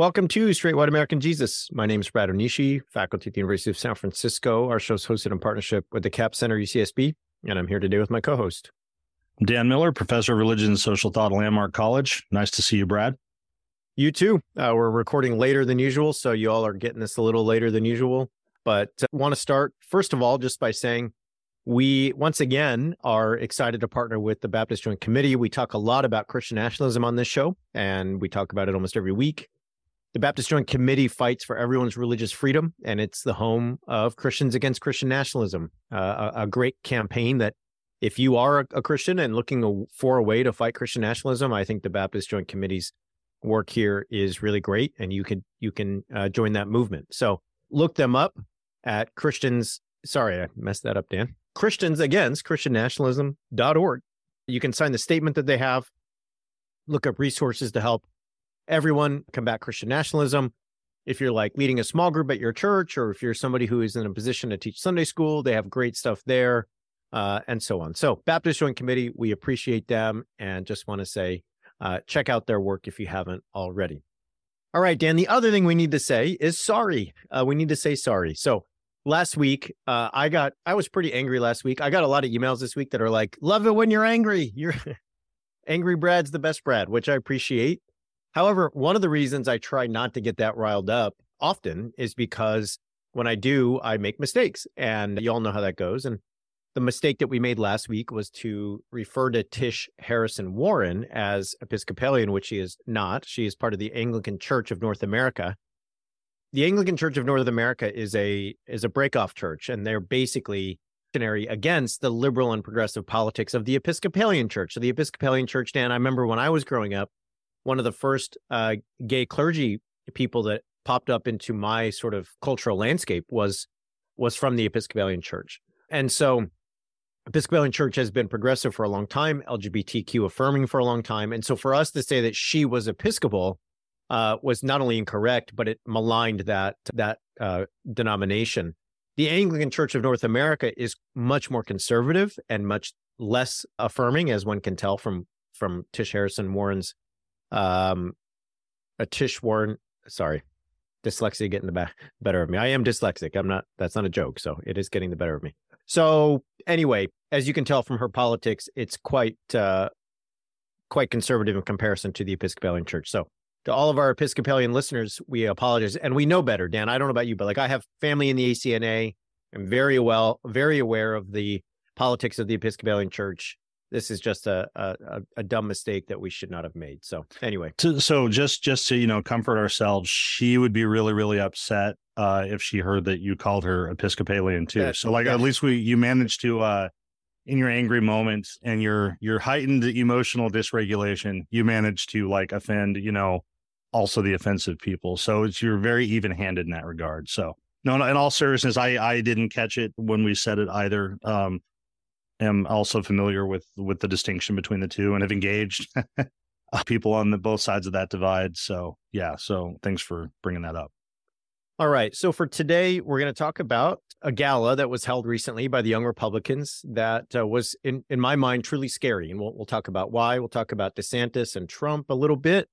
Welcome to Straight White American Jesus. My name is Brad Onishi, faculty at the University of San Francisco. Our show is hosted in partnership with the Capps Center UCSB, and I'm here today with my co-host. Dan Miller, professor of religion and social thought at Landmark College. Nice to see you, Brad. You too. Uh, we're recording later than usual, so you all are getting this a little later than usual. But uh, want to start first of all just by saying we once again are excited to partner with the Baptist Joint Committee. We talk a lot about Christian nationalism on this show, and we talk about it almost every week. The Baptist Joint Committee fights for everyone's religious freedom, and it's the home of Christians Against Christian Nationalism, uh, a, a, great campaign that if you are a, a Christian and looking for a way to fight Christian nationalism, I think the Baptist Joint Committee's work here is really great, and you can you can uh, join that movement. So look them up at Christians. Sorry, I messed that up, Dan. Christians Against Christian Nationalism.org. You can sign the statement that they have. Look up resources to help everyone combat Christian nationalism. If you're like leading a small group at your church, or if you're somebody who is in a position to teach Sunday school, they have great stuff there, uh, and so on. So, Baptist Joint Committee, we appreciate them and just want to say uh, check out their work if you haven't already. All right, Dan, the other thing we need to say is sorry. Uh, we need to say sorry. So, last week uh, i got i was pretty angry last week i got a lot of emails this week that are like love it when you're angry you're angry brad's the best brad which i appreciate However, one of the reasons I try not to get that riled up often is because when I do, I make mistakes. And you all know how that goes. And the mistake that we made last week was to refer to Tish Harrison Warren as Episcopalian, which she is not. She is part of the Anglican Church of North America. The Anglican Church of North America is a is a breakoff church, and they're basically against the liberal and progressive politics of the Episcopalian Church. So the Episcopalian Church, Dan, I remember when I was growing up, one of the first uh, gay clergy people that popped up into my sort of cultural landscape was was from the Episcopalian Church, and so Episcopalian Church has been progressive for a long time, LGBTQ affirming for a long time, and so for us to say that she was Episcopal uh, was not only incorrect, but it maligned that that uh, denomination. The Anglican Church of North America is much more conservative and much less affirming, as one can tell from from Tish Harrison Warren's um, a Tish Warren. Sorry, dyslexia getting the back, better of me. I am dyslexic. I'm not. That's not a joke. So it is getting the better of me. So anyway, as you can tell from her politics, it's quite uh, quite conservative in comparison to the Episcopalian Church. So to all of our Episcopalian listeners, we apologize, and we know better. Dan, I don't know about you, but like I have family in the ACNA. I'm very well, very aware of the politics of the Episcopalian Church this is just a, a, a dumb mistake that we should not have made. So anyway, so just just to you know comfort ourselves, she would be really really upset uh, if she heard that you called her Episcopalian too. so like at least we you managed to uh, in your angry moments and your your heightened emotional dysregulation, you managed to like offend you know also the offensive people. So it's you're very even handed in that regard. So no, no, in all seriousness, I I didn't catch it when we said it either. Um, am also familiar with with the distinction between the two and have engaged people on the both sides of that divide. So yeah, so thanks for bringing that up. All right, so for today, we're going to talk about a gala that was held recently by the Young Republicans that uh, was, in in my mind, truly scary, and we'll we'll talk about why. We'll talk about DeSantis and Trump a little bit.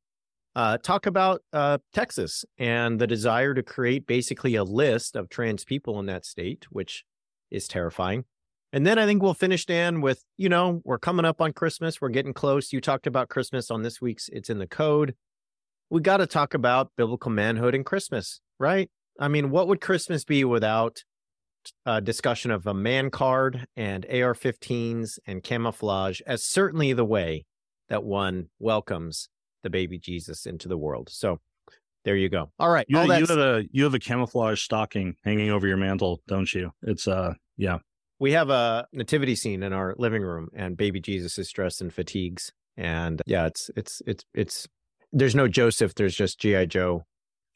Uh, talk about uh, Texas and the desire to create basically a list of trans people in that state, which is terrifying. And then I think we'll finish, Dan, with, you know, we're coming up on Christmas. We're getting close. You talked about Christmas on this week's It's in the Code. We got to talk about biblical manhood and Christmas, right? I mean, what would Christmas be without a discussion of a man card and AR 15s and camouflage as certainly the way that one welcomes the baby Jesus into the world? So there you go. All right. You, you have a you have a camouflage stocking hanging over your mantle, don't you? It's uh yeah we have a nativity scene in our living room and baby jesus is dressed in fatigues and yeah it's it's it's it's there's no joseph there's just gi joe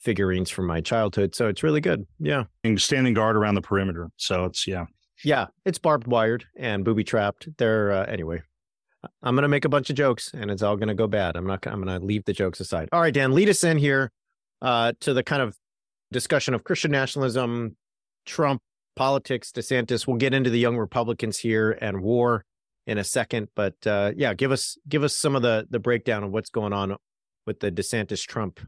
figurines from my childhood. So it's really good. Yeah. And standing guard around the perimeter. So it's, yeah. Yeah. It's barbed wired and booby trapped. They're, uh, anyway, I'm going to make a bunch of jokes and it's all going to go bad. I'm not, I'm going to leave the jokes aside. All right, Dan, lead us in here uh, to the kind of discussion of Christian nationalism, Trump, politics, DeSantis. We'll get into the young Republicans here and war in a second, but uh, yeah, give us give us some of the the breakdown of what's going on with the DeSantis Trump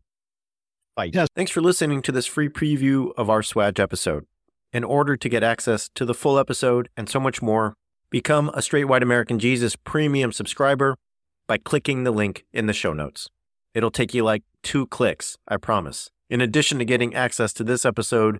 fight. Yes. Thanks for listening to this free preview of our SWAJ episode. In order to get access to the full episode and so much more, become a Straight White American Jesus premium subscriber by clicking the link in the show notes. It'll take you like two clicks, I promise. In addition to getting access to this episode,